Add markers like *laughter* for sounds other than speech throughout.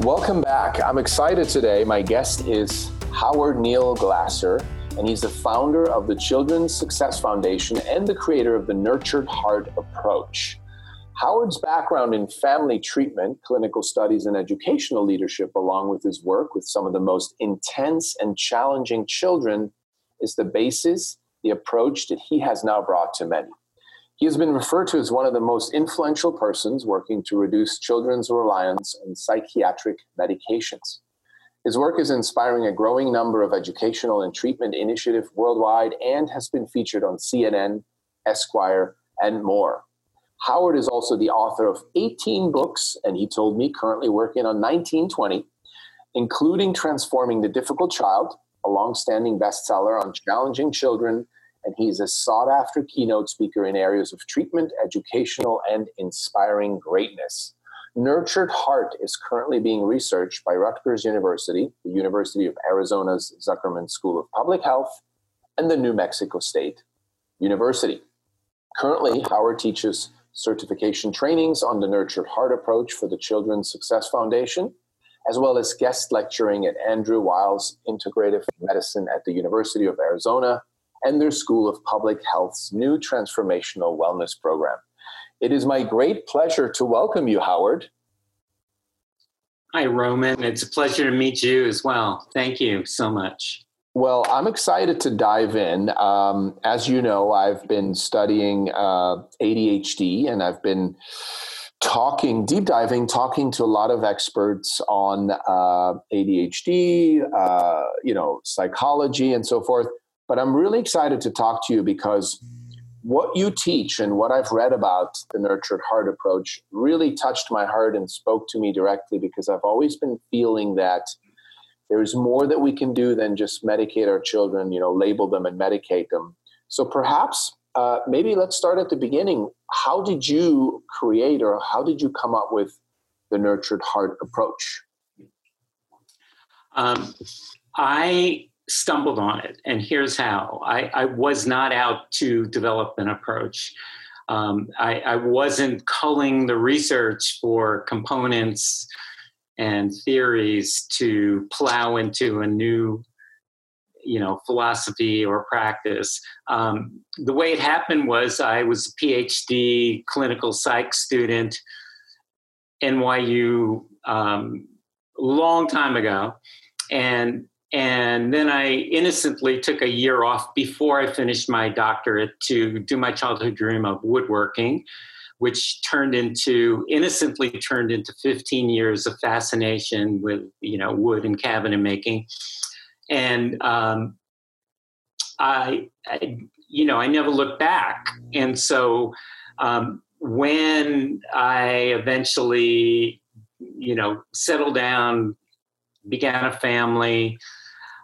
Welcome back. I'm excited today. My guest is Howard Neil Glasser, and he's the founder of the Children's Success Foundation and the creator of the Nurtured Heart Approach. Howard's background in family treatment, clinical studies, and educational leadership, along with his work with some of the most intense and challenging children, is the basis, the approach that he has now brought to many. He has been referred to as one of the most influential persons working to reduce children's reliance on psychiatric medications. His work is inspiring a growing number of educational and treatment initiatives worldwide and has been featured on CNN, Esquire, and more. Howard is also the author of 18 books, and he told me currently working on 1920, including Transforming the Difficult Child, a long-standing bestseller on challenging children and he's a sought after keynote speaker in areas of treatment, educational, and inspiring greatness. Nurtured Heart is currently being researched by Rutgers University, the University of Arizona's Zuckerman School of Public Health, and the New Mexico State University. Currently, Howard teaches certification trainings on the Nurtured Heart approach for the Children's Success Foundation, as well as guest lecturing at Andrew Weil's Integrative Medicine at the University of Arizona and their School of Public Health's new transformational wellness program. It is my great pleasure to welcome you, Howard. Hi, Roman. It's a pleasure to meet you as well. Thank you so much. Well, I'm excited to dive in. Um, as you know, I've been studying uh, ADHD and I've been talking, deep diving, talking to a lot of experts on uh, ADHD, uh, you know, psychology, and so forth. But I'm really excited to talk to you because what you teach and what I've read about the nurtured heart approach really touched my heart and spoke to me directly because I've always been feeling that there's more that we can do than just medicate our children, you know, label them and medicate them. So perhaps uh, maybe let's start at the beginning. How did you create or how did you come up with the nurtured heart approach? Um, I stumbled on it, and here's how. I, I was not out to develop an approach. Um, I, I, wasn't culling the research for components and theories to plow into a new you know philosophy or practice um, the way it happened was i was a phd clinical psych student nyu um, long time ago and and then I innocently took a year off before I finished my doctorate to do my childhood dream of woodworking, which turned into innocently turned into 15 years of fascination with you know wood and cabinet making, and um, I, I, you know I never looked back, and so um, when I eventually you know settled down, began a family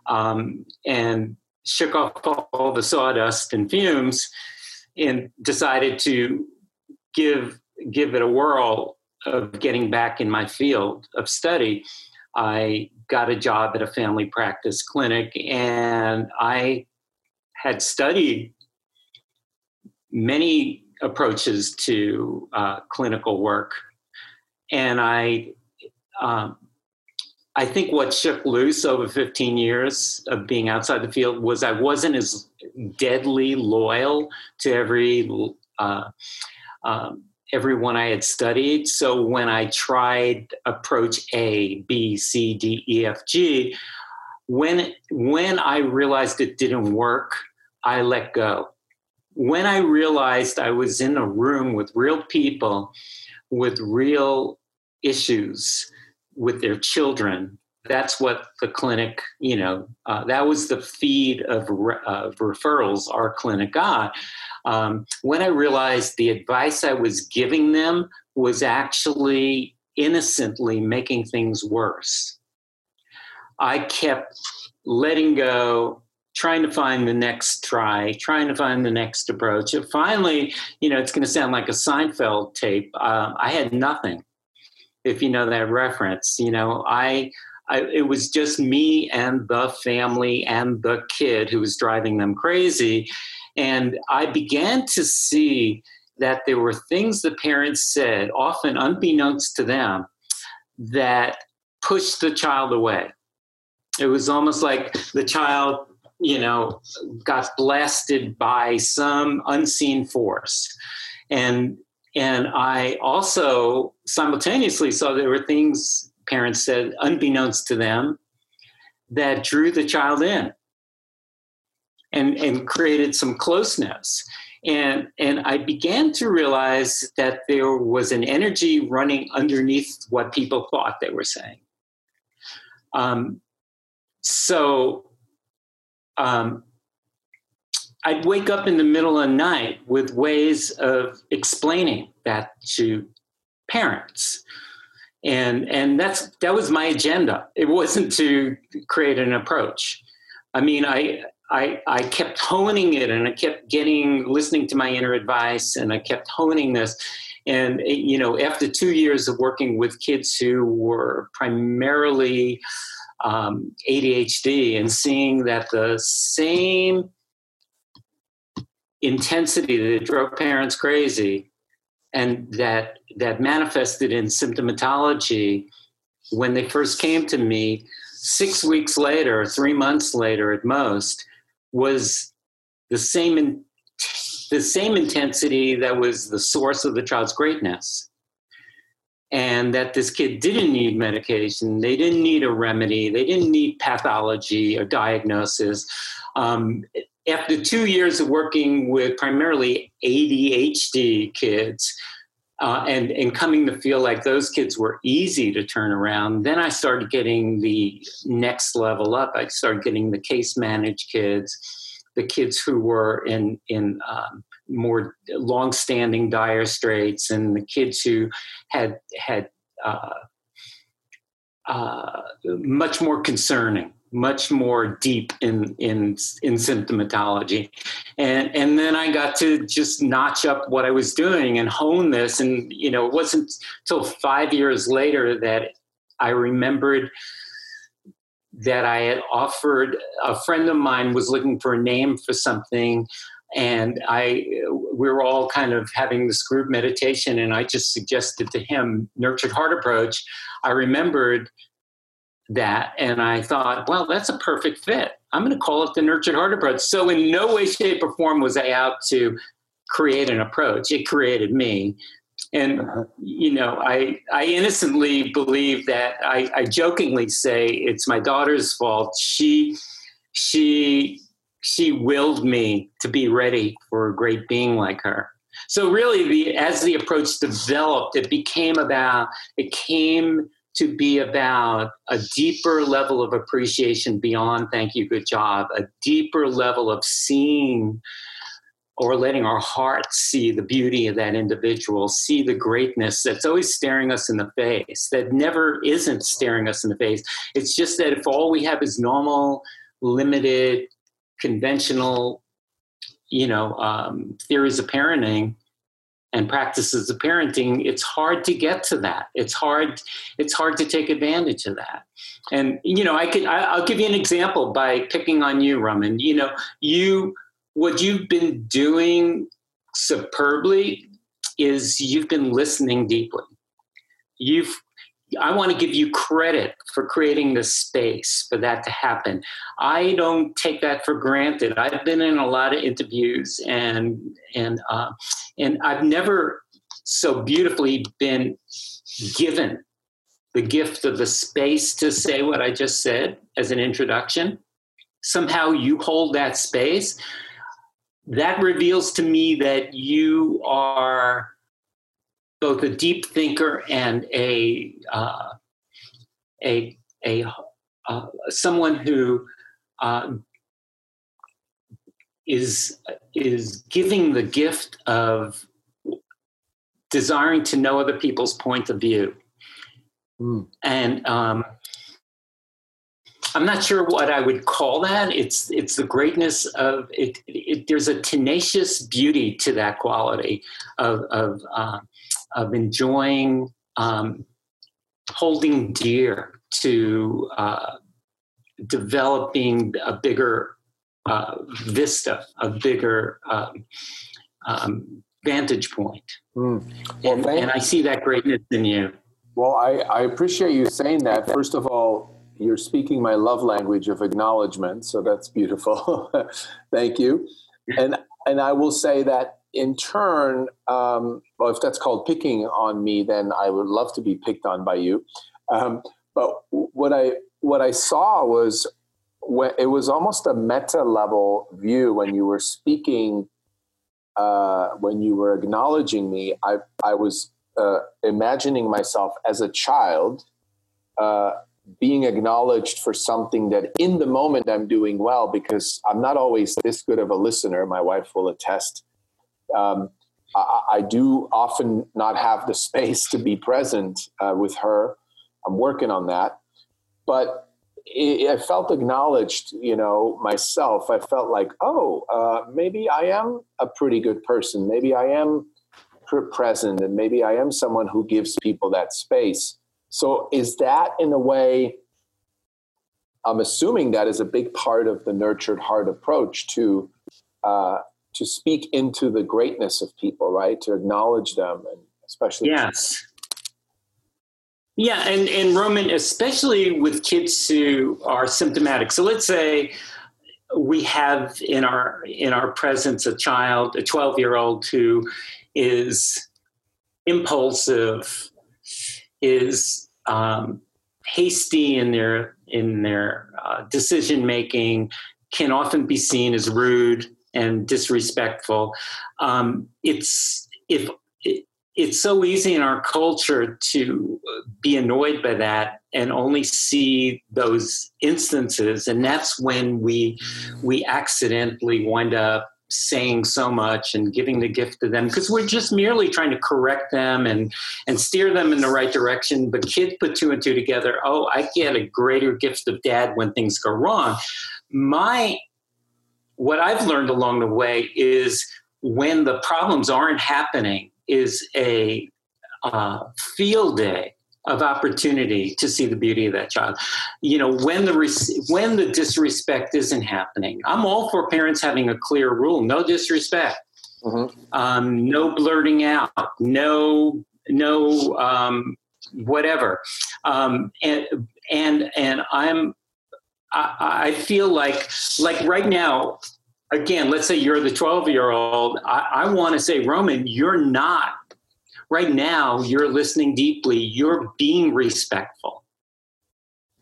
um, and shook off all the sawdust and fumes and decided to give give it a whirl of getting back in my field of study. I got a job at a family practice clinic and i had studied many approaches to uh, clinical work. And i um, I think what shook loose over 15 years of being outside the field was I wasn't as deadly loyal to every uh, um, everyone I had studied. So when I tried approach A, B, C, D, E, F, G, when when I realized it didn't work, I let go. When I realized I was in a room with real people with real issues with their children that's what the clinic you know uh, that was the feed of, re- of referrals our clinic got um, when i realized the advice i was giving them was actually innocently making things worse. I kept letting go, trying to find the next try, trying to find the next approach. And finally, you know, it's going to sound like a Seinfeld tape. Uh, I had nothing, if you know that reference. You know, I, I, it was just me and the family and the kid who was driving them crazy. And I began to see that there were things the parents said, often unbeknownst to them, that pushed the child away. It was almost like the child, you know, got blasted by some unseen force. And and I also simultaneously saw there were things parents said, unbeknownst to them, that drew the child in and, and created some closeness. And, and I began to realize that there was an energy running underneath what people thought they were saying. Um, so um, I'd wake up in the middle of the night with ways of explaining that to parents. And and that's that was my agenda. It wasn't to create an approach. I mean i I, I kept honing it and I kept getting listening to my inner advice and I kept honing this. And, you know, after two years of working with kids who were primarily um, ADHD and seeing that the same intensity that drove parents crazy and that that manifested in symptomatology when they first came to me six weeks later three months later at most was the same in, the same intensity that was the source of the child's greatness. And that this kid didn't need medication they didn't need a remedy they didn't need pathology or diagnosis. Um, after two years of working with primarily ADHD kids uh, and, and coming to feel like those kids were easy to turn around, then I started getting the next level up. I started getting the case managed kids, the kids who were in, in um, more long-standing dire straits, and the kids who had had uh, uh, much more concerning much more deep in in in symptomatology. And and then i got to just notch up what i was doing and hone this. And you know it wasn't until five years later that i remembered that i had offered a friend of mine was looking for a name for something. And i we were all kind of having this group meditation and i just suggested to him nurtured heart approach. I remembered that and I thought, well, that's a perfect fit. I'm going to call it the nurtured heart approach. So, in no way, shape, or form was I out to create an approach. It created me. And, uh-huh. you know, I, I innocently believe that I, I jokingly say it's my daughter's fault. She, she, she willed me to be ready for a great being like her. So really, the as the approach developed, it became about it came to be about a deeper level of appreciation beyond thank you, good job, a deeper level of seeing or letting our hearts see the beauty of that individual, see the greatness that's always staring us in the face, that never isn't staring us in the face. It's just that if all we have is normal, limited, conventional, you know, um, theories of parenting, and practices of parenting it's hard to get to that. It's hard it's hard to take advantage of that. And you know i could I, will give you an example by picking on you Raman you know you what you've been doing superbly is you've been listening deeply. You've I want to give you credit for creating the space for that to happen. I don't take that for granted. I've been in a lot of interviews and and uh, and I've never so beautifully been given the gift of the space to say what I just said as an introduction. Somehow you hold that space. That reveals to me that you are both a deep thinker and a uh, a a uh, someone who uh, is is giving the gift of desiring to know other people's point of view Mm. And um, I'm not sure what I would call that. It's it's the greatness of it. it there's a tenacious beauty to that quality of of uh, of enjoying um, holding dear to uh, developing a bigger uh, vista, a bigger um, um, vantage point. Mm. Well, and, and I see that greatness in you. Well, I, I appreciate you saying that. First of all, you're speaking my love language of acknowledgement, so that's beautiful. *laughs* Thank you. And and I will say that in turn, um, well, if that's called picking on me, then I would love to be picked on by you. Um, but what I what I saw was when it was almost a meta level view when you were speaking, uh, when you were acknowledging me. I I was uh, imagining myself as a child. Uh, being acknowledged for something that in the moment I'm doing well because I'm not always this good of a listener. My wife will attest. Um, I, I, do often not have the space to be present uh, with her. I'm working on that, but it, I felt acknowledged. You know, myself. I felt like, oh, uh, maybe I am a pretty good person. Maybe I am present, and maybe I am someone who gives people that space so is that in a way, I'm assuming that is a big part of the nurtured heart approach to uh, to speak into the greatness of people, right? To acknowledge them, and especially yes, yeah, and and Roman, especially with kids who are symptomatic. So let's say we have in our in our presence a child, a 12 year old who is impulsive, is um, hasty in their in their uh, decision making, can often be seen as rude and disrespectful. Um, it's if it, it's so easy in our culture to be annoyed by that and only see those instances. And that's when we we accidentally wind up saying so much and giving the gift to them because we're just merely trying to correct them and and steer them in the right direction. But kids put two and two together oh i get a greater gift of dad when things go wrong. My what i've learned along the way is when the problems aren't happening is a uh, field day of opportunity to see the beauty of that child. You know, when the when the disrespect isn't happening, I'm all for parents having a clear rule: no disrespect, mm-hmm. um, no blurting out, no no um, whatever, um, and and and I'm I, I feel like like right now again, let's say you're the 12 year old. I, I want to say, Roman, you're not right now you're listening deeply, you're being respectful.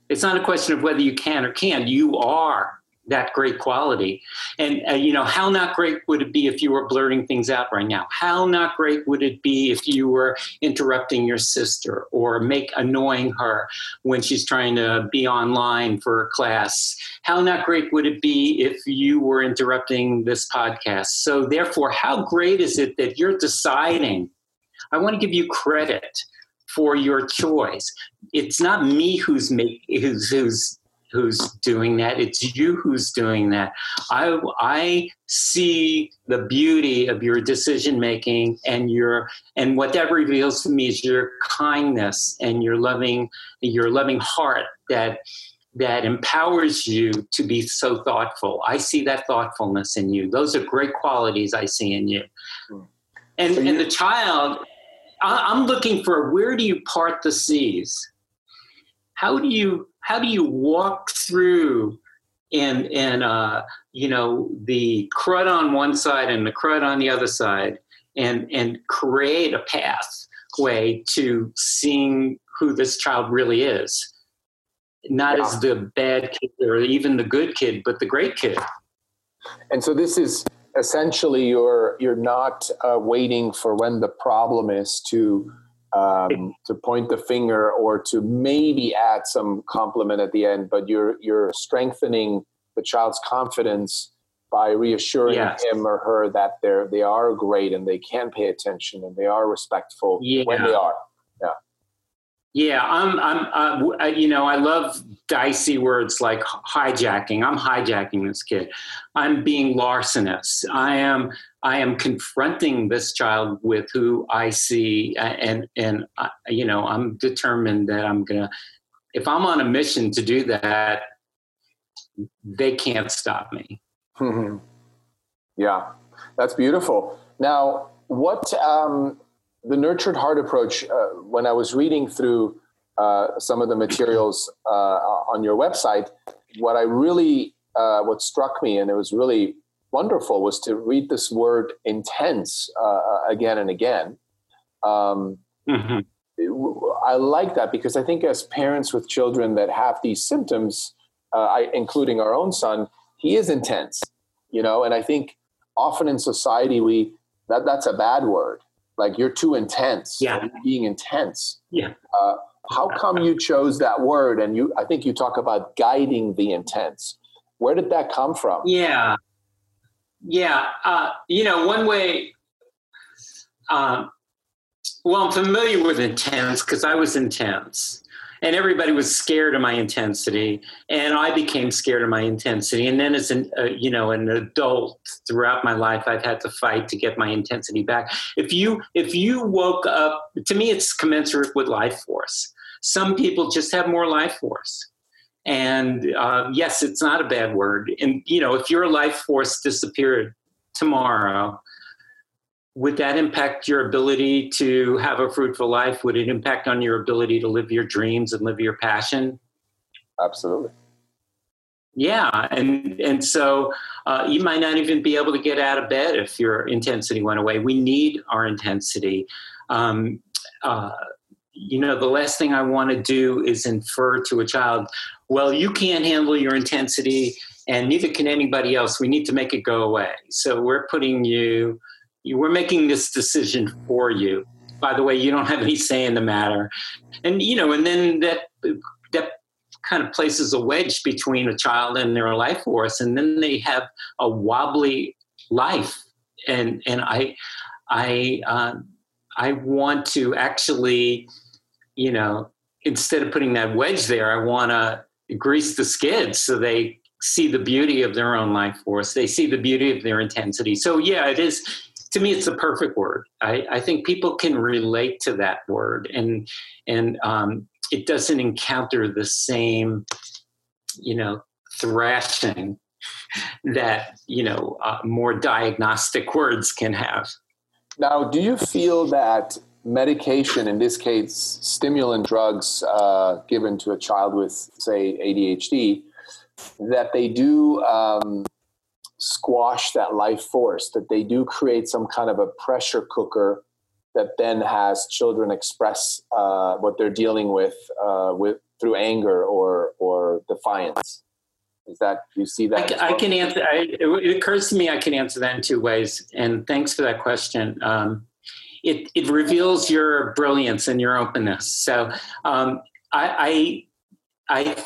It's not a question of whether you can or can't. You are that great quality. And, uh, you know, how not great would it be if you were blurting things out right now? How not great would it be if you were interrupting your sister or make annoying her when she's trying to be online for a class? How not great would it be if you were interrupting this podcast? So, therefore, how great is it that you're deciding I want to give you credit for your choice. It's not me who's make, who's who's who's doing that. It's you who's doing that. I I see the beauty of your decision making and your and what that reveals to me is your kindness and your loving your loving heart that that empowers you to be so thoughtful. I see that thoughtfulness in you. Those are great qualities I see in you. Hmm. And, and the child I'm looking for where do you part the seas? How do you how do you walk through and and uh, you know the crud on one side and the crud on the other side and and create a pathway to seeing who this child really is not yeah. as the bad kid or even the good kid but the great kid and so this is essentially you're you're not uh, waiting for when the problem is to um, to point the finger or to maybe add some compliment at the end, but you're you're strengthening the child's confidence by reassuring yes. him or her that they're they are great and they can pay attention and they are respectful yeah. when they are. Yeah. I'm. I'm. Uh, you know, I love dicey words like hijacking. I'm hijacking this kid. I'm being larcenous. I am. I am confronting this child with who I see, and and uh, you know, I'm determined that I'm gonna. If I'm on a mission to do that, they can't stop me. Mm-hmm. Yeah, that's beautiful. Now, what um, the nurtured heart approach? Uh, when I was reading through uh, some of the materials uh, on your website, what I really uh, what struck me and it was really wonderful was to read this word intense uh, again and again. Um, mm-hmm. I like that because I think as parents with children that have these symptoms, uh, I, including our own son, he is intense, you know, and I think often in society we that that's a bad word. Like you're too intense. Yeah, being intense. Yeah. Uh, how come you chose that word? And you, I think you talk about guiding the intense. Where did that come from? Yeah, yeah. Uh, you know, one way. Um, well, I'm familiar with intense because I was intense and everybody was scared of my intensity. And i became scared of my intensity. And then as an uh, you know an adult throughout my life i've had to fight to get my intensity back. If you if you woke up to me it's commensurate with life force. Some people just have more life force. And uh, yes it's not a bad word. And you know if your life force disappeared tomorrow would that impact your ability to have a fruitful life? Would it impact on your ability to live your dreams and live your passion? Absolutely. Yeah, and and so uh, you might not even be able to get out of bed if your intensity went away. We need our intensity. Um, uh, you know, the last thing I want to do is infer to a child, well, you can't handle your intensity, and neither can anybody else. We need to make it go away. So we're putting you we're making this decision for you. By the way, you don't have any say in the matter. And, you know, and then that, that kind of places a wedge between a child and their life force. And then they have a wobbly life. And, and I, I, uh, I want to actually, you know, instead of putting that wedge there, I want to grease the skids so they see the beauty of their own life force. They see the beauty of their intensity. So yeah, it is to me it's the perfect word. I, I, think people can relate to that word and and um, it doesn't encounter the same you know thrashing that you know uh, more diagnostic words can have. Now do you feel that medication in this case stimulant drugs uh, given to a child with say adhd that they do um, squash that life force, that they do create some kind of a pressure cooker that then has children express uh, what they're dealing with uh, with through anger or or defiance. Is that you see that? I, I can answer. I, it occurs to me I can answer that in two ways, and thanks for that question. Um, it it reveals your brilliance and your openness. So um, I I I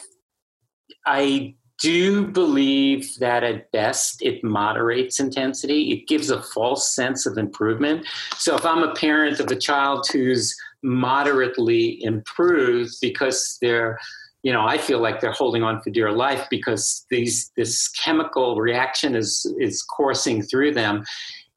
I do believe that at best it moderates intensity. It gives a false sense of improvement. So if I'm a parent of a child who's moderately improved because they're you know i feel like they're holding on for dear life because these this chemical reaction is is coursing through them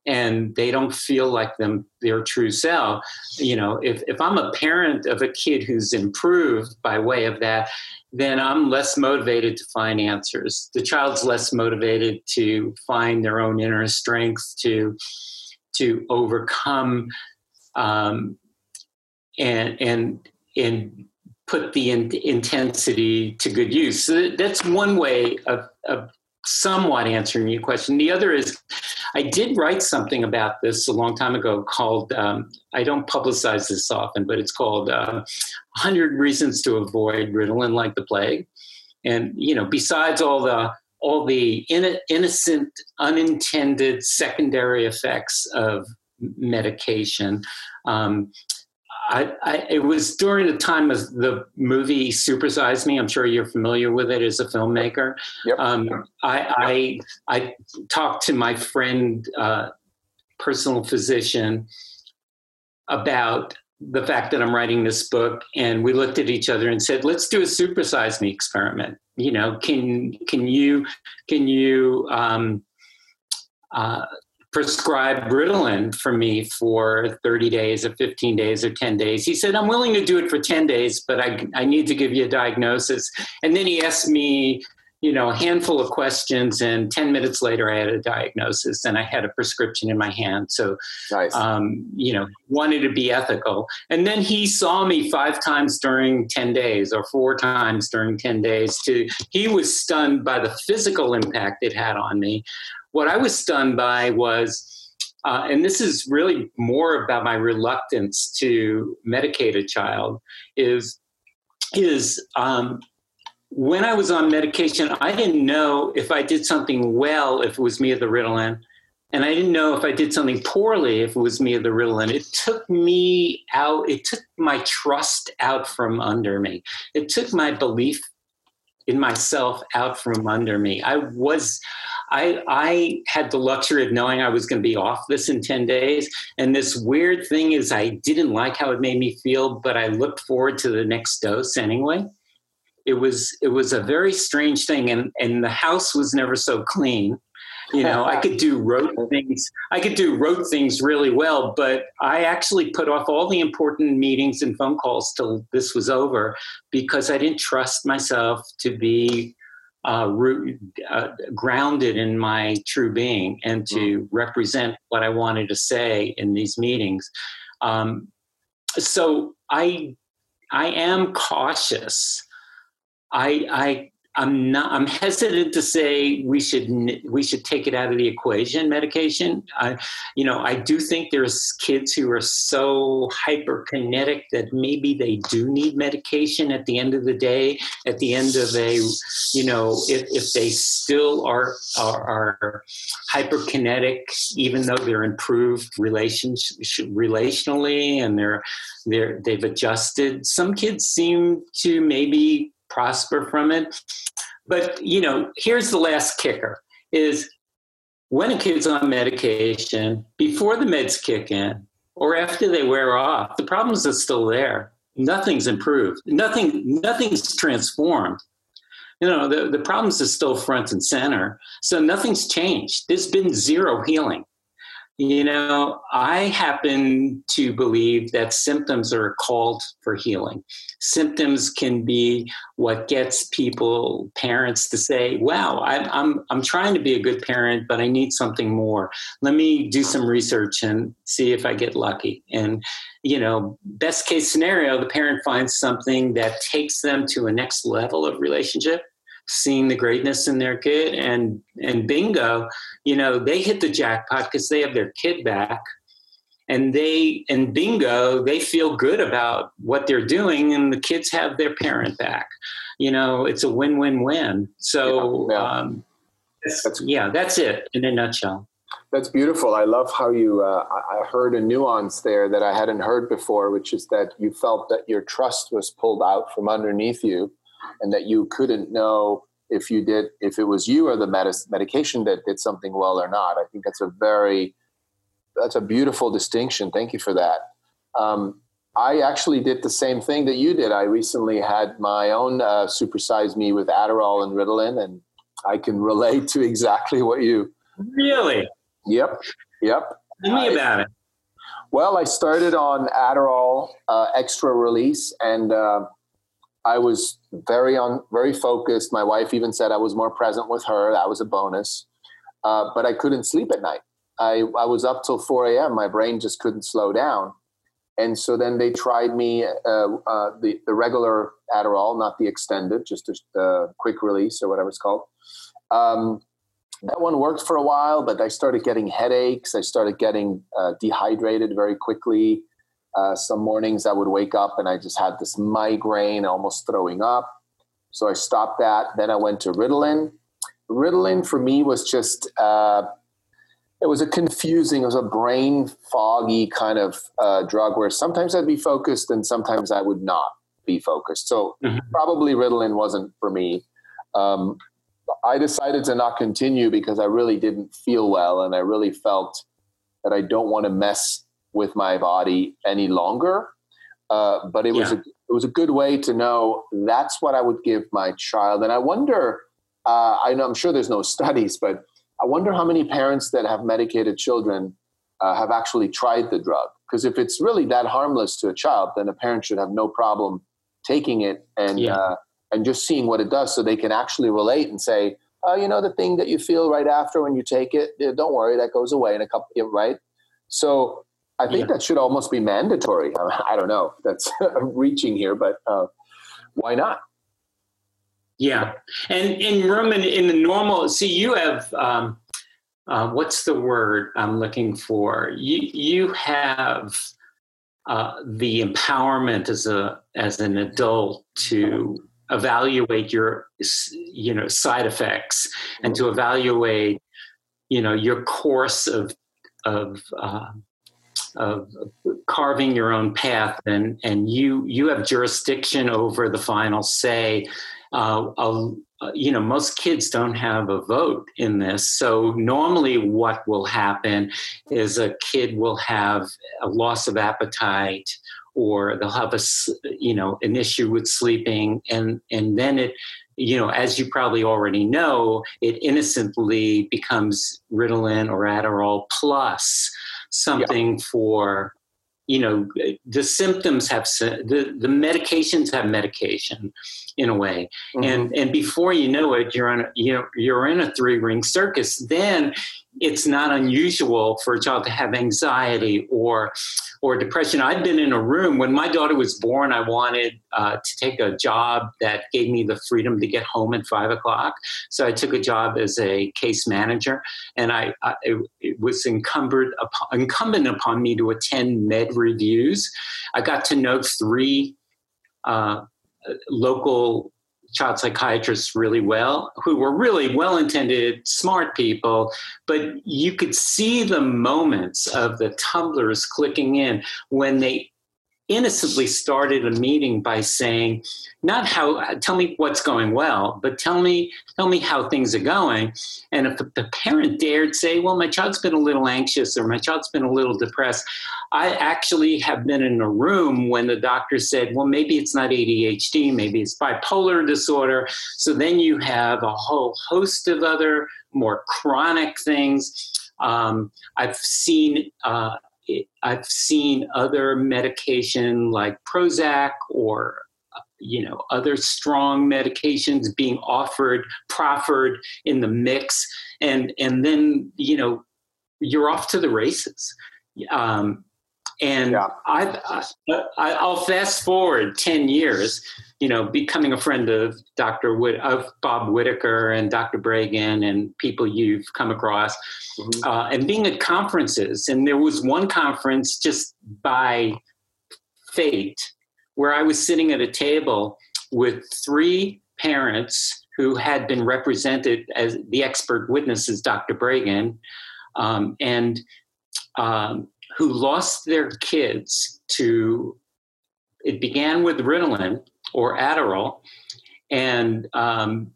and they don't feel like them their true self you know if, if i'm a parent of a kid who's improved by way of that then I'm less motivated to find answers. The child's less motivated to find their own inner strength to to overcome um, and and and put the in, intensity to good use. So that's one way of, of somewhat answering your question. The other is, I did write something about this a long time ago called, um, I don't publicize this often, but it's called uh, 100 Reasons to Avoid Ritalin Like the Plague. And, you know, besides all the all the in, innocent, unintended secondary effects of medication, um, I, I, it was during the time of the movie Supersize Me. I'm sure you're familiar with it as a filmmaker. Yep. Um, I, I, I talked to my friend, uh, personal physician, about the fact that I'm writing this book, and we looked at each other and said, "Let's do a supersize me experiment." You know, can can you can you um, uh, prescribe Ritalin for me for 30 days or 15 days or 10 days. He said, I'm willing to do it for 10 days, but I, I need to give you a diagnosis. And then he asked me you know, a handful of questions, and 10 minutes later, I had a diagnosis and I had a prescription in my hand. So, nice. um, you know, wanted to be ethical. And then he saw me five times during 10 days or four times during 10 days. To He was stunned by the physical impact it had on me. What I was stunned by was, uh, and this is really more about my reluctance to medicate a child, is is um, when I was on medication, I didn't know if I did something well if it was me or the Ritalin. And I didn't know if I did something poorly if it was me or the Ritalin. It took me out, it took my trust out from under me. It took my belief in myself out from under me. I was I I had the luxury of knowing I was going to be off this in 10 days. And this weird thing is I didn't like how it made me feel, but I looked forward to the next dose anyway it was it was a very strange thing and and the house was never so clean you know i could do *laughs* rote things. I could do rote things really well but i actually put off all the important meetings and phone calls till this was over because i didn't trust myself to be uh, root, uh, grounded in my true being and to mm. represent what i wanted to say in these meetings. Um, so i i am cautious. I, I I'm not. I'm hesitant to say we should we should take it out of the equation. Medication. I, you know, I do think there's kids who are so hyperkinetic that maybe they do need medication at the end of the day. At the end of a, you know, if, if they still are, are are hyperkinetic, even though they're improved relations relationally and they're they're they've adjusted. Some kids seem to maybe prosper from it. But you know, here's the last kicker: is when a kid's on medication, before the meds kick in, or after they wear off, the problems are still there. Nothing's improved. Nothing. Nothing's transformed. You know, the, the problems are still front and center. So nothing's changed. There's been zero healing. You know, I happen to believe that symptoms are called for healing. Symptoms can be what gets people, parents, to say, "Wow, I'm I'm I'm trying to be a good parent, but I need something more. Let me do some research and see if I get lucky." And you know, best case scenario, the parent finds something that takes them to a next level of relationship seeing the greatness in their kid and and bingo you know they hit the jackpot because they have their kid back and they and bingo they feel good about what they're doing and the kids have their parent back you know it's a win-win-win so yeah, yeah. Um, that's, yeah that's it in a nutshell that's beautiful. I love how you. Uh, I heard a nuance there that I hadn't heard before, which is that you felt that your trust was pulled out from underneath you, and that you couldn't know if you did if it was you or the medis- medication that did something well or not. I think that's a very that's a beautiful distinction. Thank you for that. Um, i actually did the same thing that you did. I recently had my own uh, supersize me with adderall and ritalin and i can relate to exactly what you really? Yep yep. Tell me I, about it. Well i started on adderall uh, extra release and uh, I was very on, very focused. My wife even said I was more present with her. That was a bonus. Uh, but I couldn't sleep at night. I, I was up till 4 a.m. My brain just couldn't slow down. And so then they tried me uh, uh, the, the regular Adderall, not the extended, just a quick release or whatever it's called. Um, that one worked for a while, but I started getting headaches. I started getting uh, dehydrated very quickly. Uh, some mornings I would wake up and I just had this migraine, almost throwing up. So I stopped that. Then I went to Ritalin. Ritalin for me was just, uh, it was a confusing, it was a brain foggy kind of uh, drug where sometimes I'd be focused and sometimes I would not be focused. So mm-hmm. probably Ritalin wasn't for me. Um, I decided to not continue because I really didn't feel well and I really felt that I don't want to mess with my body any longer. uh, but it was Yeah. a, it was a good way to know that's what I would give my child. And I wonder, uh, I know I'm sure there's no *laughs* studies, but I wonder how many parents that have medicated children uh, have actually tried the drug. Because if it's really that harmless to a child, then a parent should have no problem taking it and Yeah. uh, and just seeing what it does, so they can actually relate and say, uh, you know, the thing that you feel right after when you take it, yeah, don't worry, that goes away in a couple, right? So I think Yeah. that should almost be mandatory. *laughs* I don't know. That's *laughs* reaching here, but uh, why not? Yeah, and in Roman, in the normal, see, you have um, uh, what's the word I'm looking for? You you have uh, the empowerment as a as an adult to evaluate your you know side effects and to evaluate you know your course of of uh, of carving your own path and and you you have jurisdiction over the final say. Uh, uh, you know most kids don't have a vote in this so normally what will happen is a kid will have a loss of appetite or they'll have a you know an issue with sleeping and and then it you know as you probably already know it innocently becomes ritalin or adderall plus something for you know the symptoms have the the medications have medication in a way. Mm-hmm. and and before you know it you're on a, you know you're in a three ring circus. Then it's not unusual for a child to have anxiety or or depression. I've been in a room when my daughter was born i wanted uh, to take a job that gave me the freedom to get home at five o'clock. So i took a job as a case manager and i, I it, was incumbent upon, incumbent upon me to attend med reviews. I got to know three uh, local child psychiatrists really well who were really well intended smart people but you could see the moments of the tumblers clicking in when they innocently started a meeting by saying not how tell me what's going well but tell me tell me how things are going. And if the parent dared say well my child's been a little anxious or my child's been a little depressed i actually have been in a room when the doctor said well maybe it's not adhd maybe it's bipolar disorder. So then you have a whole host of other more chronic things. Um, i've seen uh, I've seen other medication like Prozac or you know other strong medications being offered, proffered in the mix, and and then you know you're off to the races. Um, and Yeah. I, I, I'll fast forward ten years. You know, becoming a friend of Dr. Of Bob Whitaker and Dr. Breggin and people you've come across Mhm. uh, and being at conferences. And there was one conference just by fate where I was sitting at a table with three parents who had been represented as the expert witnesses, Dr. Breggin, um, and um, who lost their kids to. It began with Ritalin or Adderall, and um,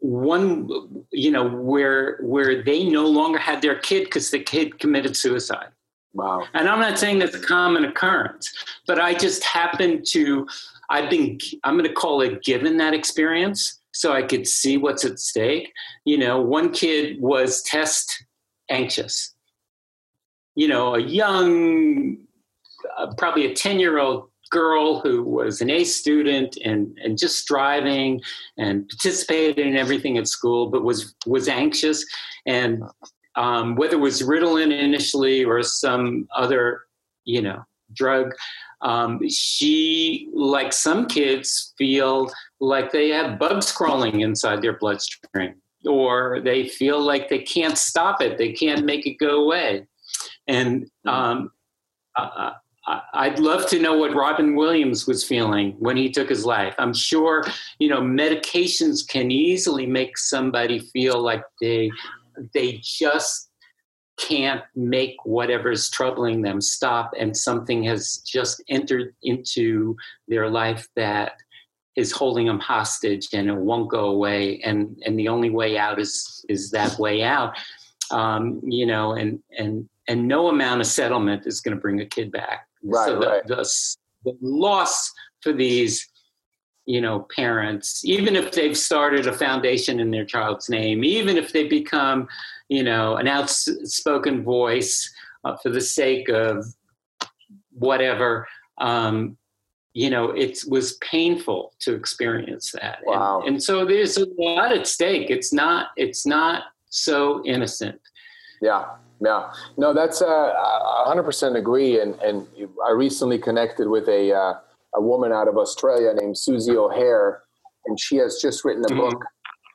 one you know where where they no longer had their kid because the kid committed suicide Wow. and i'm not saying that's a common occurrence but i just happened to i've been i'm going to call it given that experience so i could see what's at stake you know one kid was test anxious you know a young uh, probably a 10 year old girl who was an A student and, and just striving and participated in everything at school, but was was anxious. And um, whether it was Ritalin initially or some other, you know, drug, um, she, like some kids, feel like they have bugs crawling inside their bloodstream, or they feel like they can't stop it, they can't make it go away. And um, uh, I- I'd love to know what Robin Williams was feeling when he took his life. I'm sure, you know, medications can easily make somebody feel like they they just can't make whatever's troubling them stop and something has just entered into their life that is holding them hostage and it won't go away and and the only way out is is that way out um, you know and and and no amount of settlement is going to bring a kid back. Right, so the, right. the, the loss for these you know parents even if they've started a foundation in their child's name even if they become you know an outspoken voice uh, for the sake of whatever um, you know it was painful to experience that. Wow. and, and so there's a lot at stake. It's not it's not so innocent. Yeah, yeah. No, that's uh, a hundred percent agree. And and I recently connected with a uh, a woman out of Australia named Susie O'Hare, and she has just written a Mhm. book.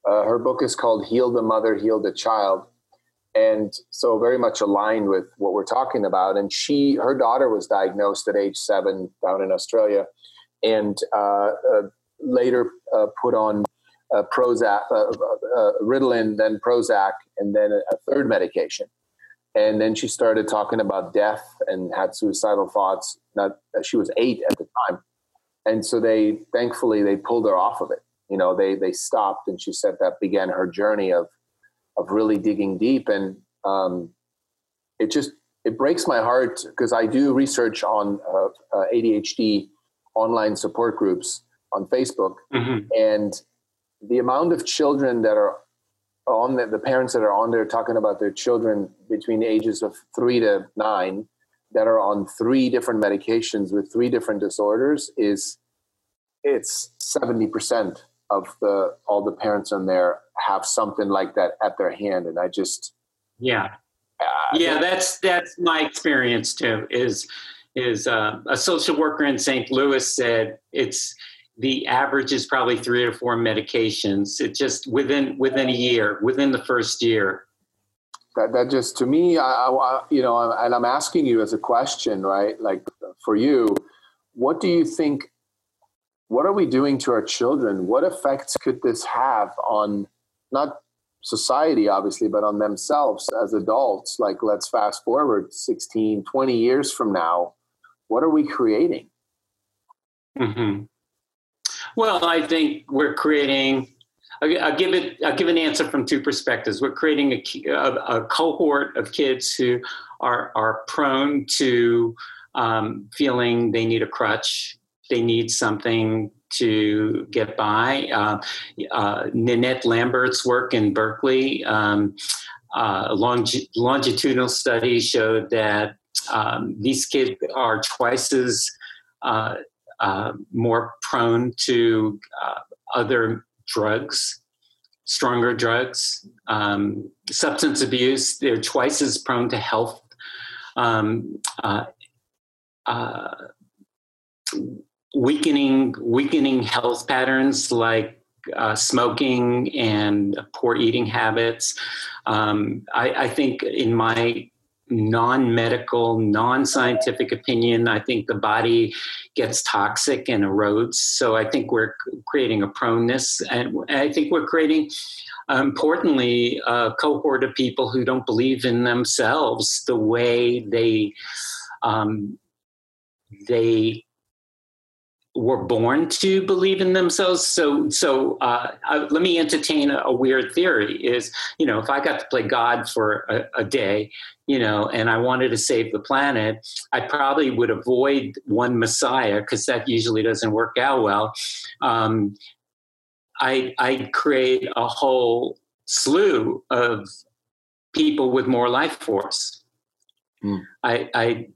Uh, her book is called "Heal the Mother, Heal the Child," and so very much aligned with what we're talking about. And she, her daughter, was diagnosed at age seven down in Australia, and uh, uh, later uh, put on uh, Prozac, uh, uh, Ritalin, then Prozac, and then a, a third medication. And then she started talking about death and had suicidal thoughts. Not she was eight at the time, and so they thankfully they pulled her off of it. You know, they they stopped, and she said that began her journey of of really digging deep. And um, it just it breaks my heart because I do research on uh, uh, ADHD online support groups on Facebook, Mhm. and the amount of children that are on the, the parents that are on there talking about their children between the ages of three to nine that are on three different medications with three different disorders is it's 70% of the all the parents on there have something like that at their hand. And i just yeah. uh, yeah that's that's my experience too is is uh, a social worker in st louis said it's the average is probably three or four medications. It just within within a year within the first year. That, that just to me I, I you know and i'm asking you as a question right? Like for you what do you think what are we doing to our children? What effects could this have on not society obviously but on themselves as adults? Like let's fast forward 16 20 years from now what are we creating? Hmm well i think we're creating I'll give it. I'll give an answer from two perspectives. We're creating a, a, a cohort of kids who are are prone to um, feeling they need a crutch, they need something to get by. Uh, uh, Nadine Lambert's work in Berkeley, um, uh, longi- longitudinal studies showed that um, these kids are twice as uh, more prone to uh, other drugs, stronger drugs, um, substance abuse. They're twice as prone to health. Um, uh, uh, weakening weakening health patterns like uh, smoking and poor eating habits. Um, I, I think in my non-medical, non-scientific opinion, I think the body gets toxic and erodes. So I think we're creating a proneness, and I think we're creating, importantly, a cohort of people who don't believe in themselves the way they um, they were born to believe in themselves. So, so uh, I, let me entertain a, a, weird theory: is you know, if I got to play God for a, a, day, you know, and I wanted to save the planet, I probably would avoid one Messiah because that usually doesn't work out well. Um, I I create a whole slew of people with more life force. Mm. I, I,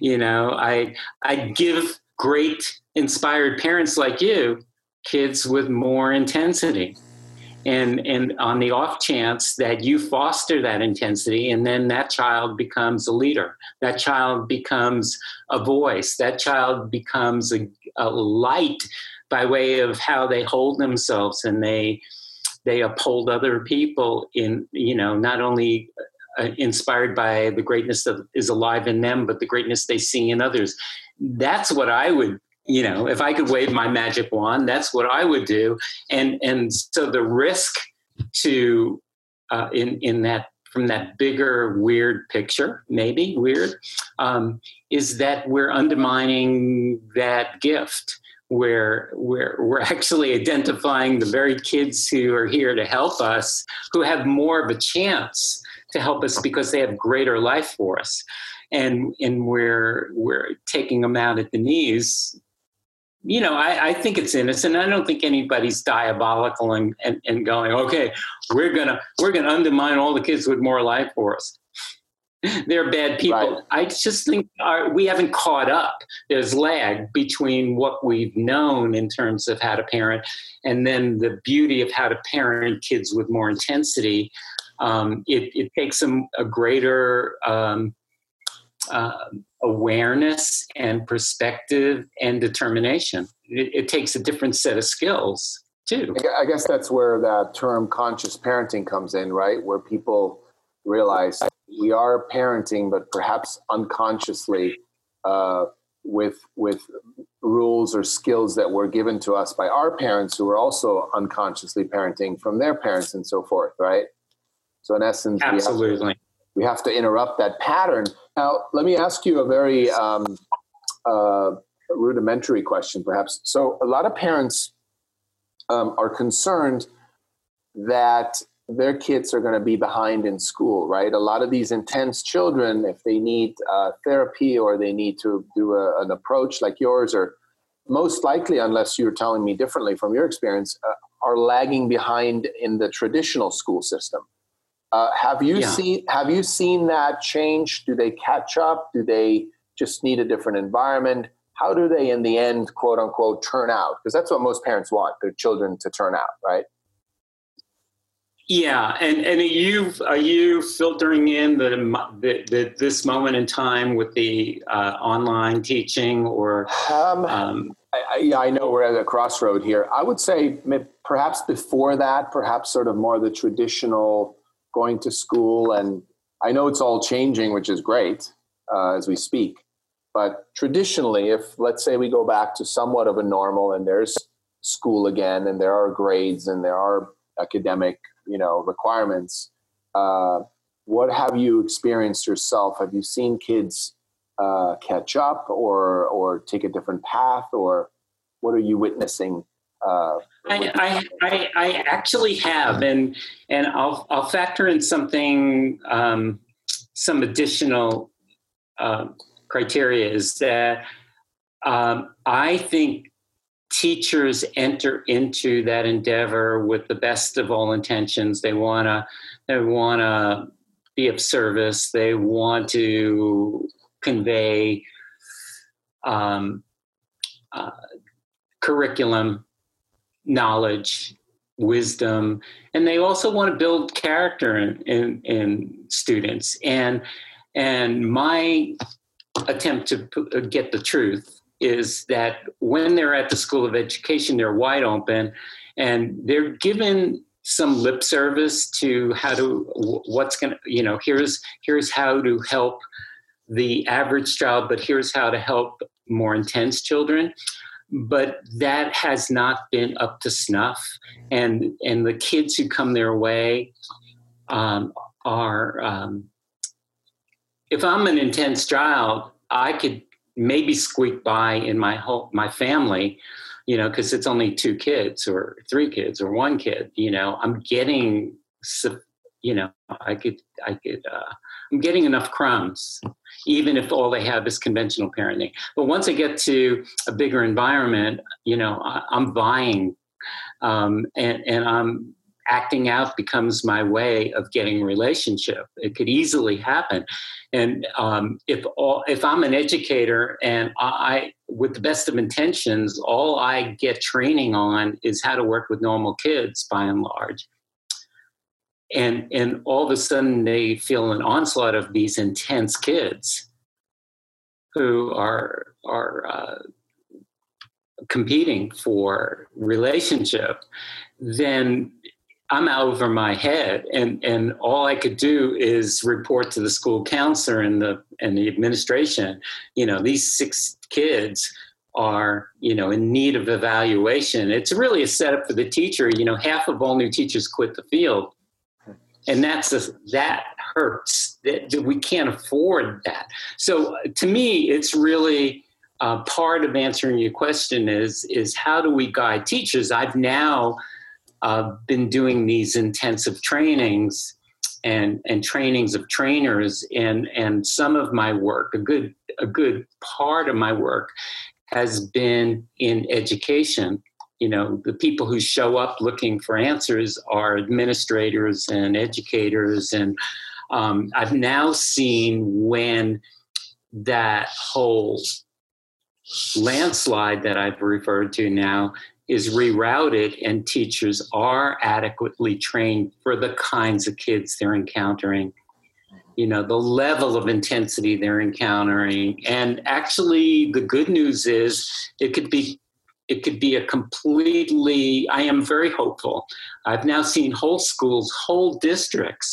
you know, I I give great inspired parents like you kids with more intensity. And and on the off chance that you foster that intensity and then that child becomes a leader. That child becomes a voice. That child becomes a, a light by way of how they hold themselves and they they uphold other people in you know not only uh, inspired by the greatness that is alive in them but the greatness they see in others. That's what I would, you know, if I could wave my magic wand, that's what I would do. And and so the risk to uh, in in that from that bigger weird picture, maybe weird, um, is that we're undermining that gift. Where we're, we're *laughs* actually identifying the very kids who are here to help us, who have more of a chance to help us because they have greater life force and and we're we're taking them out at the knees you know, I, I, think it's innocent. I don't think anybody's diabolical and, and, and going, okay, we're gonna we're gonna undermine all the kids with more life force. *laughs* They're bad people. Right. I just think our, we haven't caught up. There's lag between what we've known in terms of how to parent and then the beauty of how to parent kids with more intensity. Um, it, it, takes them a greater um, uh, awareness and perspective and determination. It, it, takes a different set of skills too. I guess that's where that term conscious parenting comes in, right? Where people realize we are parenting, but perhaps unconsciously uh, with with rules or skills that were given to us by our parents, who were also unconsciously parenting from their parents and so forth, right? So in essence, absolutely we have to interrupt that pattern. Now, let me ask you a very um, uh, rudimentary question, perhaps. So, a lot of parents um, are concerned that their kids are going to be behind in school, right? A lot of these intense children, if they need uh, therapy or they need to do a, an approach like yours, or most likely, unless you're telling me differently from your experience, uh, are lagging behind in the traditional school system. Uh, have you yeah. seen Have you seen that change? Do they catch up? Do they just need a different environment? How do they, in the end, quote unquote, turn out? Because that's what most parents want their children to turn out, right? Yeah, and and are you are you filtering in the, the, the this moment in time with the uh, online teaching or? Um, um, I, yeah, I know we're at a crossroad here. I would say perhaps before that, perhaps sort of more the traditional going to school and i know it's all changing which is great uh, as we speak. But traditionally if let's say we go back to somewhat of a normal and there's school again and there are grades and there are academic you know requirements uh, what have you experienced yourself? Have you seen kids uh, catch up or or take a different path or what are you witnessing uh, I, I, I, actually have, and and I'll I'll factor in something, um, some additional uh, criteria is that um, I think teachers enter into that endeavor with the best of all intentions. They wanna they wanna be of service. They want to convey um, uh, curriculum knowledge, wisdom, and they also want to build character in, in, in students. And and my attempt to uh, get the truth is that when they're at the School of Education, they're wide open, and they're given some lip service to how to what's going to you know here's here's how to help the average child but here's how to help more intense children but that has not been up to snuff. And and the kids who come their way um, are um, if i'm an intense child i could maybe squeak by in my whole my family you know because it's only two kids or three kids or one kid you know i'm getting you know i could i could uh, i'm getting enough crumbs even if all they have is conventional parenting. But once I get to a bigger environment, you know, I, am vying um, and, and I'm acting out becomes my way of getting a relationship. It could easily happen. And um, if all, if I'm an educator and I, with the best of intentions, all I get training on is how to work with normal kids by and large and and all of a sudden they feel an onslaught of these intense kids who are are uh, competing for relationship. Then i'm out over my head and and all i could do is report to the school counselor and the and the administration you know these six kids are you know in need of evaluation. It's really a setup for the teacher. You know half of all new teachers quit the field and that's a, that hurts that, we can't afford that. So to me it's really uh, part of answering your question is is how do we guide teachers? I've now uh, been doing these intensive trainings and and trainings of trainers and and some of my work a good a good part of my work has been in education you know the people who show up looking for answers are administrators and educators. And um, i've now seen when that whole landslide that i've referred to now is rerouted and teachers are adequately trained for the kinds of kids they're encountering. You know the level of intensity they're encountering. And actually the good news is it could be it could be a completely i am very hopeful. I've now seen whole schools whole districts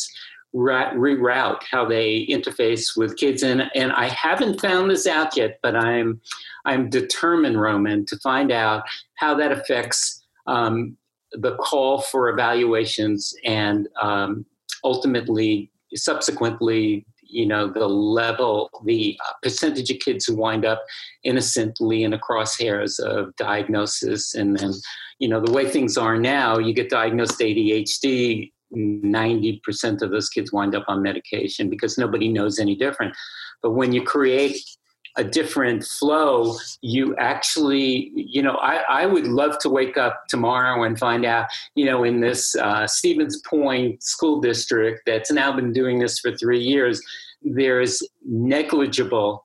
reroute how they interface with kids and and I haven't found this out yet but I'm I'm determined Roman to find out how that affects um, the call for evaluations and um, ultimately subsequently you know the level the uh, percentage of kids who wind up innocently in the crosshairs of diagnosis and then you know the way things are now you get diagnosed adhd 90% of those kids wind up on medication because nobody knows any different. But when you create a different flow, you actually, you know, I, I would love to wake up tomorrow and find out, you know, in this uh, Stevens Point school district that's now been doing this for three years, there's negligible,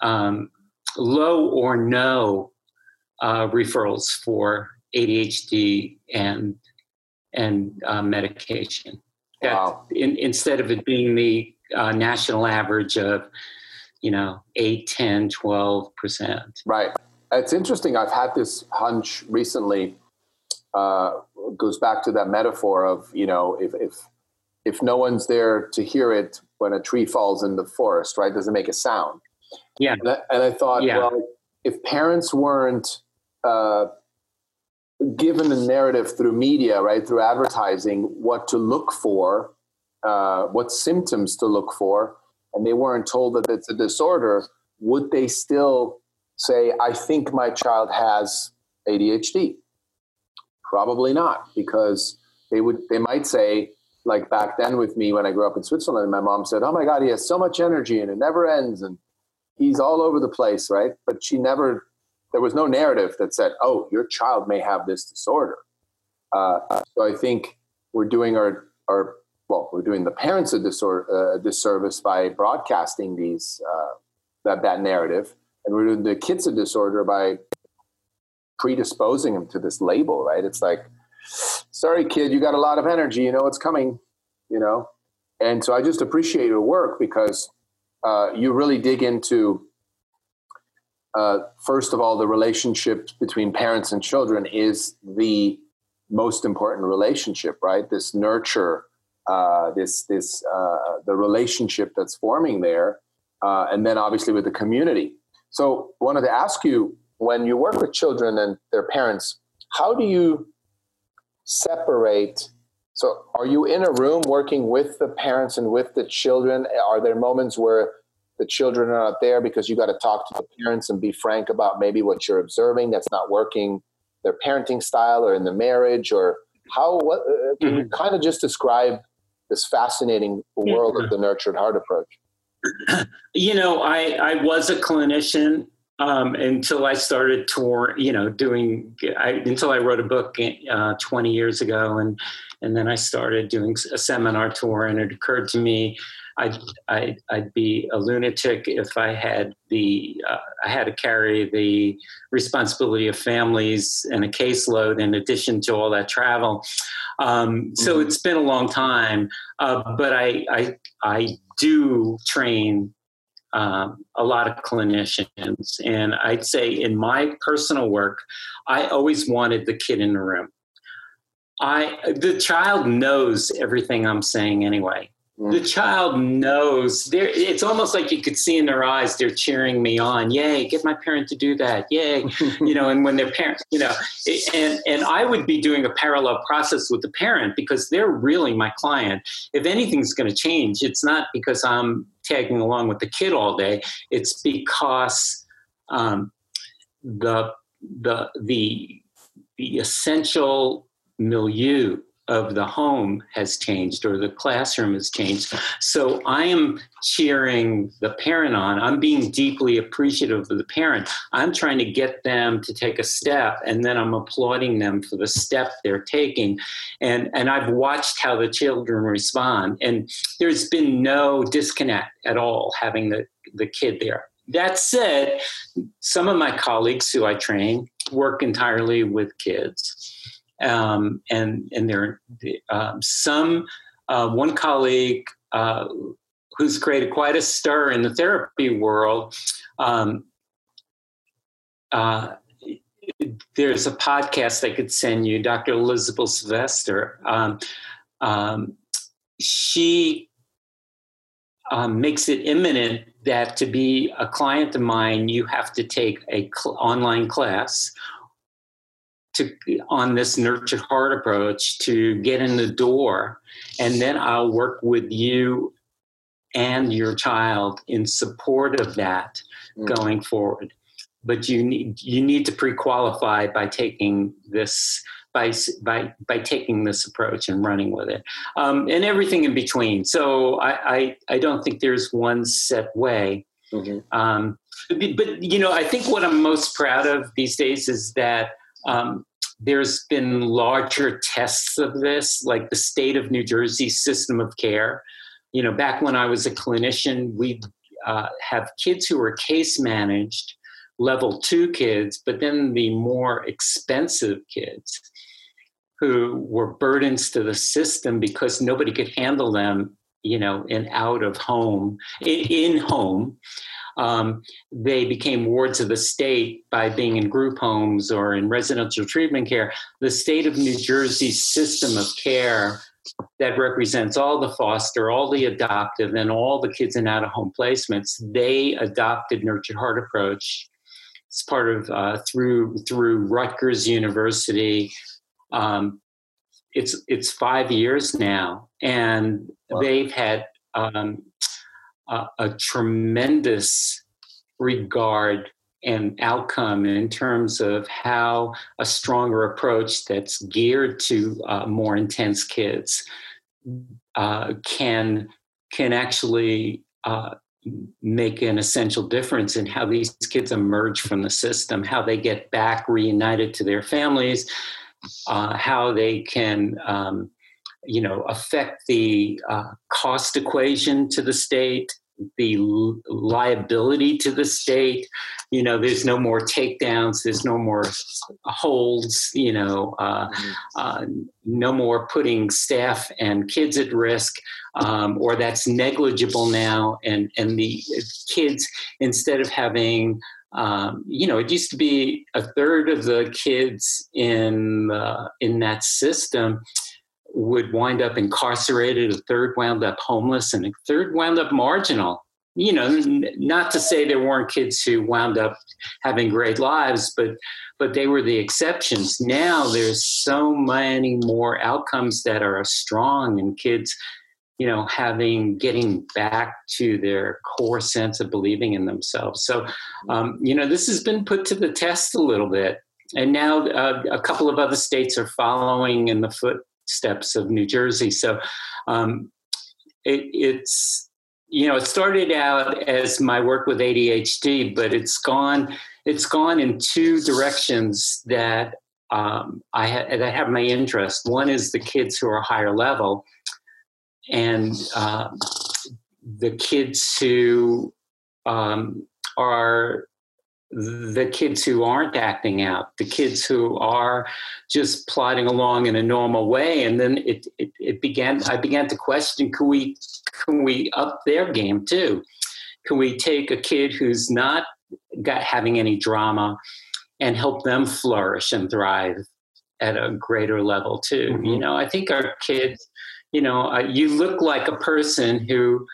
um, low or no uh, referrals for ADHD and and uh, medication. Wow. In, instead of it being the uh, national average of, you know, 8, 10, 12%. Right. It's interesting. I've had this hunch recently. Uh, goes back to that metaphor of, you know, if, if, if no one's there to hear it when a tree falls in the forest, right? Doesn't make a sound. Yeah. And I, and I thought, yeah. well, if parents weren't uh, given a narrative through media, right, through advertising, what to look for, uh, what symptoms to look for, and they weren't told that it's a disorder, would they still say, I think my child has ADHD? Probably not, because they would they might say, like back then with me when I grew up in Switzerland, my mom said, Oh my God, he has so much energy and it never ends and he's all over the place, right? But she never there was no narrative that said, "Oh, your child may have this disorder." Uh, so I think we're doing our our well, we're doing the parents a disorder, uh, disservice by broadcasting these uh, that that narrative, and we're doing the kids a disorder by predisposing them to this label. Right? It's like, sorry, kid, you got a lot of energy. You know what's coming. You know, and so I just appreciate your work because uh, you really dig into uh, first of all, the relationship between parents and children is the most important relationship, right? This nurture, uh, this this uh, the relationship that's forming there, uh, and then obviously with the community. So, wanted to ask you when you work with children and their parents, how do you separate? So, are you in a room working with the parents and with the children? Are there moments where the children are not there because you got to talk to the parents and be frank about maybe what you're observing that's not working their parenting style or in the marriage or how what uh, can mm-hmm. you kind of just describe this fascinating world of the nurtured heart approach. *clears throat* You know i i was a clinician um, until I started tour, you know, doing I, until I wrote a book uh, 20 years ago, and and then I started doing a seminar tour, and it occurred to me I'd, I'd, I'd, be a lunatic if I had the uh, I had to carry the responsibility of families and a caseload in addition to all that travel. Um, so mm-hmm. it's been a long time, uh, but I, I I do train um, a lot of clinicians, and I'd say in my personal work, I always wanted the kid in the room. I the child knows everything I'm saying anyway the child knows. It's almost like you could see in their eyes they're cheering me on. Yay get my parent to do that. Yay. *laughs* You know and when their parents you know and and i would be doing a parallel process with the parent because they're really my client. If anything's going to change it's not because i'm tagging along with the kid all day. It's because um, the the the the essential milieu of the home has changed or the classroom has changed. So I am cheering the parent on. I'm being deeply appreciative of the parent. I'm trying to get them to take a step and then I'm applauding them for the step they're taking. And and I've watched how the children respond and there's been no disconnect at all having the the kid there. That said, some of my colleagues who I train work entirely with kids um, and and there um, some uh, one colleague uh, who's created quite a stir in the therapy world. Um, uh, there's a podcast I could send you, Dr. Elizabeth Sylvester. Um, um, she um, makes it imminent that to be a client of mine, you have to take a cl- online class to on this nurtured heart approach to get in the door. And then i'll work with you and your child in support of that mm. going forward. But you need you need to pre-qualify by taking this by by by taking this approach and running with it. Um, and everything in between. So I, I, I don't think there's one set way. Mm-hmm. um, but you know i think what i'm most proud of these days is that um, there's been larger tests of this, like the state of New Jersey system of care. You know, back when I was a clinician, we uh, have kids who were case managed, level two kids, but then the more expensive kids who were burdens to the system because nobody could handle them, you know, in out of home, in, in home um, they became wards of the state by being in group homes or in residential treatment care. The state of New Jersey's system of care that represents all the foster, all the adoptive, and all the kids in out of home placements, they adopted Nurtured Heart approach. It's part of uh, through through Rutgers University. Um, it's it's five years now, and wow. they've had um, a, a tremendous regard and outcome in terms of how a stronger approach that's geared to uh, more intense kids uh, can can actually uh, make an essential difference in how these kids emerge from the system, how they get back reunited to their families, uh, how they can. Um, you know, affect the uh, cost equation to the state, the liability to the state. You know, there's no more takedowns, there's no more holds, you know, uh, uh, no more putting staff and kids at risk, um, or that's negligible now. And, and the kids, instead of having um, you know, it used to be a third of the kids in uh, in that system would wind up incarcerated, a third wound up homeless, and a third wound up marginal. You know, n- not to say there weren't kids who wound up having great lives, but but they were the exceptions. Now there's so many more outcomes that are strong and kids, you know, having getting back to their core sense of believing in themselves. So, um, you know, this has been put to the test a little bit. And now uh, a couple of other states are following in the foot steps of New Jersey. So um, it, it's you know it started out as my work with ADHD, but it's gone it's gone in two directions that um, I ha- that have my interest. One is the kids who are higher level, and uh, the kids who um, are the kids who aren't acting out, the kids who are just plodding along in a normal way. And then it, it, it, began, I began to question, can we, can we up their game too? Can we take a kid who's not got having any drama and help them flourish and thrive at a greater level too? Mm-hmm. You know, I think our kids, you know, uh, you look like a person who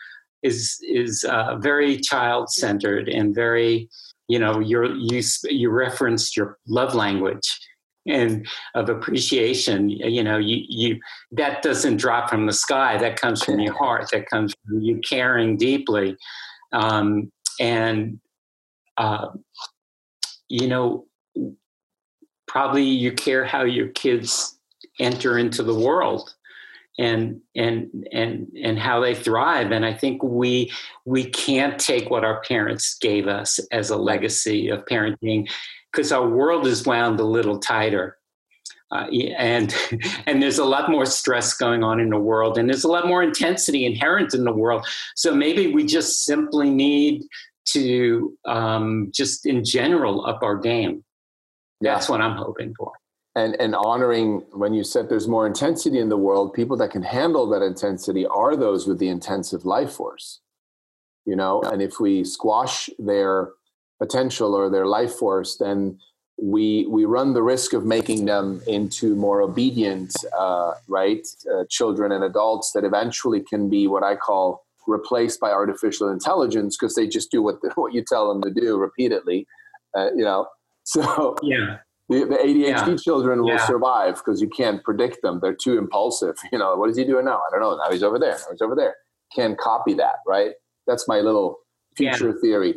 is, is uh, very child centered and very, you know you you you referenced your love language and of appreciation you know you you that doesn't drop from the sky. That comes from your heart. That comes from you caring deeply. Um, and uh, you know probably you care how your kids enter into the world and and and and how they thrive. And i think we we can't take what our parents gave us as a legacy of parenting because our world is wound a little tighter. Uh, and *laughs* and there's a lot more stress going on in the world and there's a lot more intensity inherent in the world. So maybe we just simply need to um, just in general up our game. That's yeah. what i'm hoping for and and honoring when you said there's more intensity in the world people that can handle that intensity are those with the intensive life force you know? And if we squash their potential or their life force then we we run the risk of making them into more obedient uh, right uh, children and adults that eventually can be what i call replaced by artificial intelligence because they just do what the, what you tell them to do repeatedly uh, you know? *laughs* So yeah the, the ADHD yeah. children will yeah. survive because you can't predict them. They're too impulsive. *laughs* You know, what is he doing now? I don't know. Now he's over there. Now he's over there. Can't copy that, right? That's my little future yeah. theory.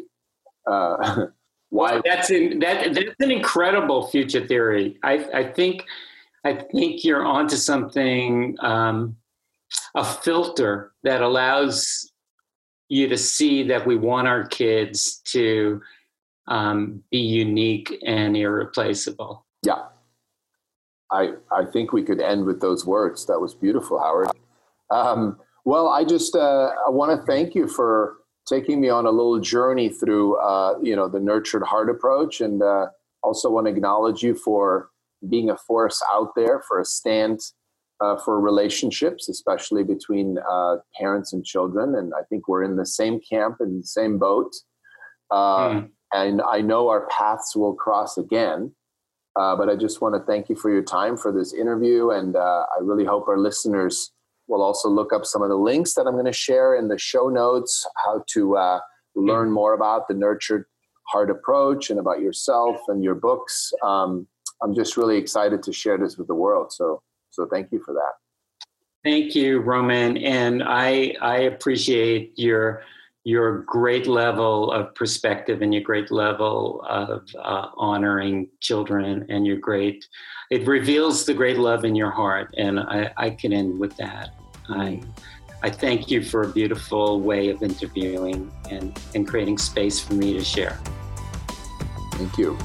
Uh, *laughs* why? Well, that's in, that. That's an incredible future theory. I, I think. I think you're onto something. Um, a filter that allows you to see that we want our kids to um, be unique and irreplaceable. Yeah. I, I think we could end with those words. That was beautiful, Howard. Um, well, I just uh, I want to thank you for taking me on a little journey through uh, you know the nurtured heart approach, and uh, also want to acknowledge you for being a force out there for a stand uh, for relationships, especially between uh, parents and children. And I think we're in the same camp and the same boat. Mm and I know our paths will cross again. Uh, but I just want to thank you for your time for this interview, and uh, I really hope our listeners will also look up some of the links that I'm going to share in the show notes, how to uh, learn more about the nurtured heart approach and about yourself and your books. Um, I'm just really excited to share this with the world. So, so thank you for that. Thank you, Roman, and I I appreciate your your great level of perspective and your great level of uh, honoring children and your great it reveals the great love in your heart and i, I can end with that. I, I thank you for a beautiful way of interviewing and, and creating space for me to share. Thank you